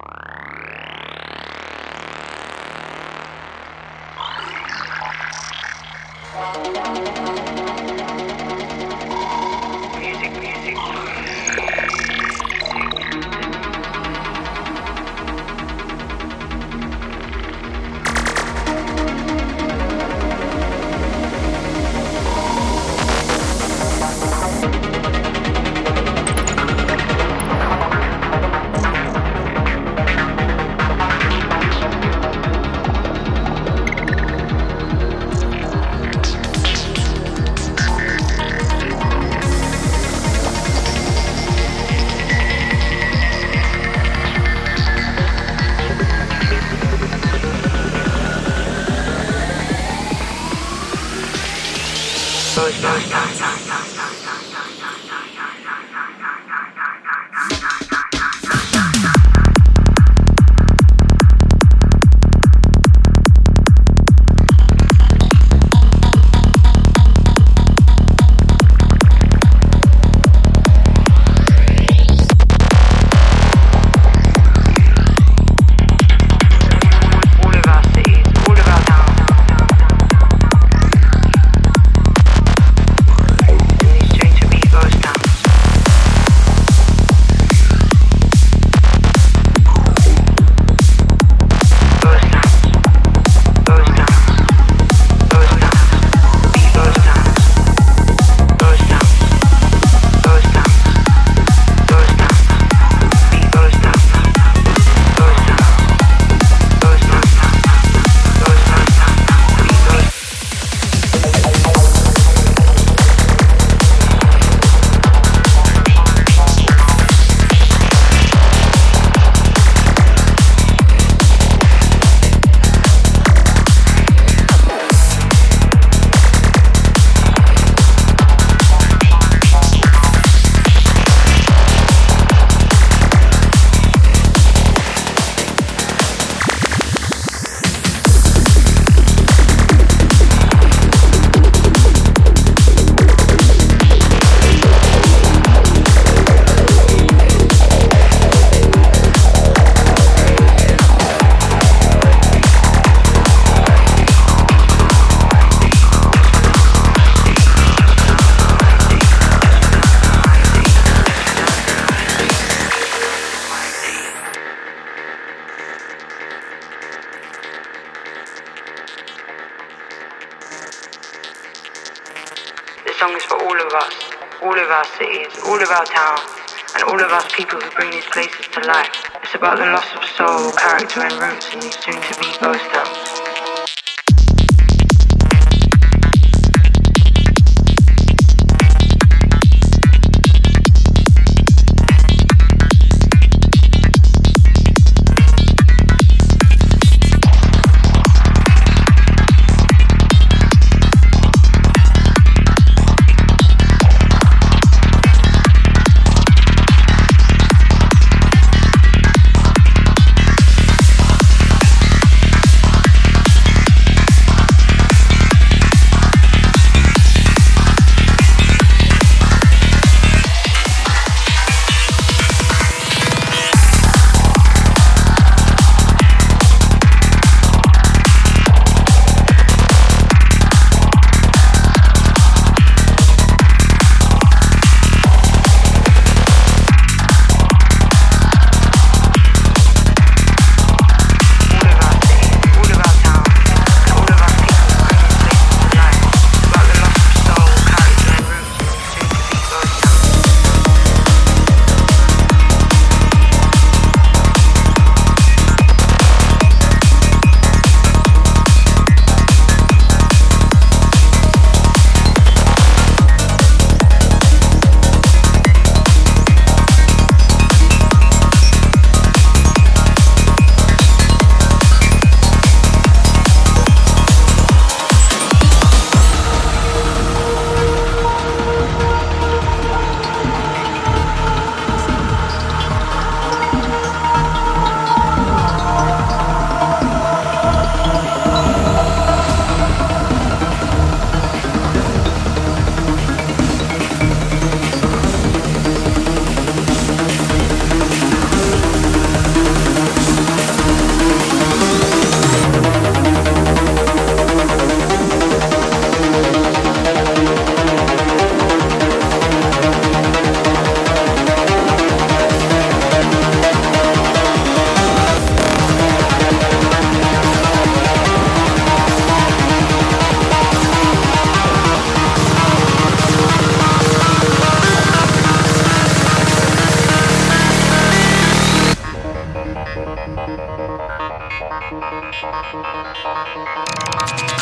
Thank you. song is for all of us, all of our cities, all of our towns, and all of us people who bring these places to life. It's about the loss of soul, character, and roots in these soon to be ghost towns. Música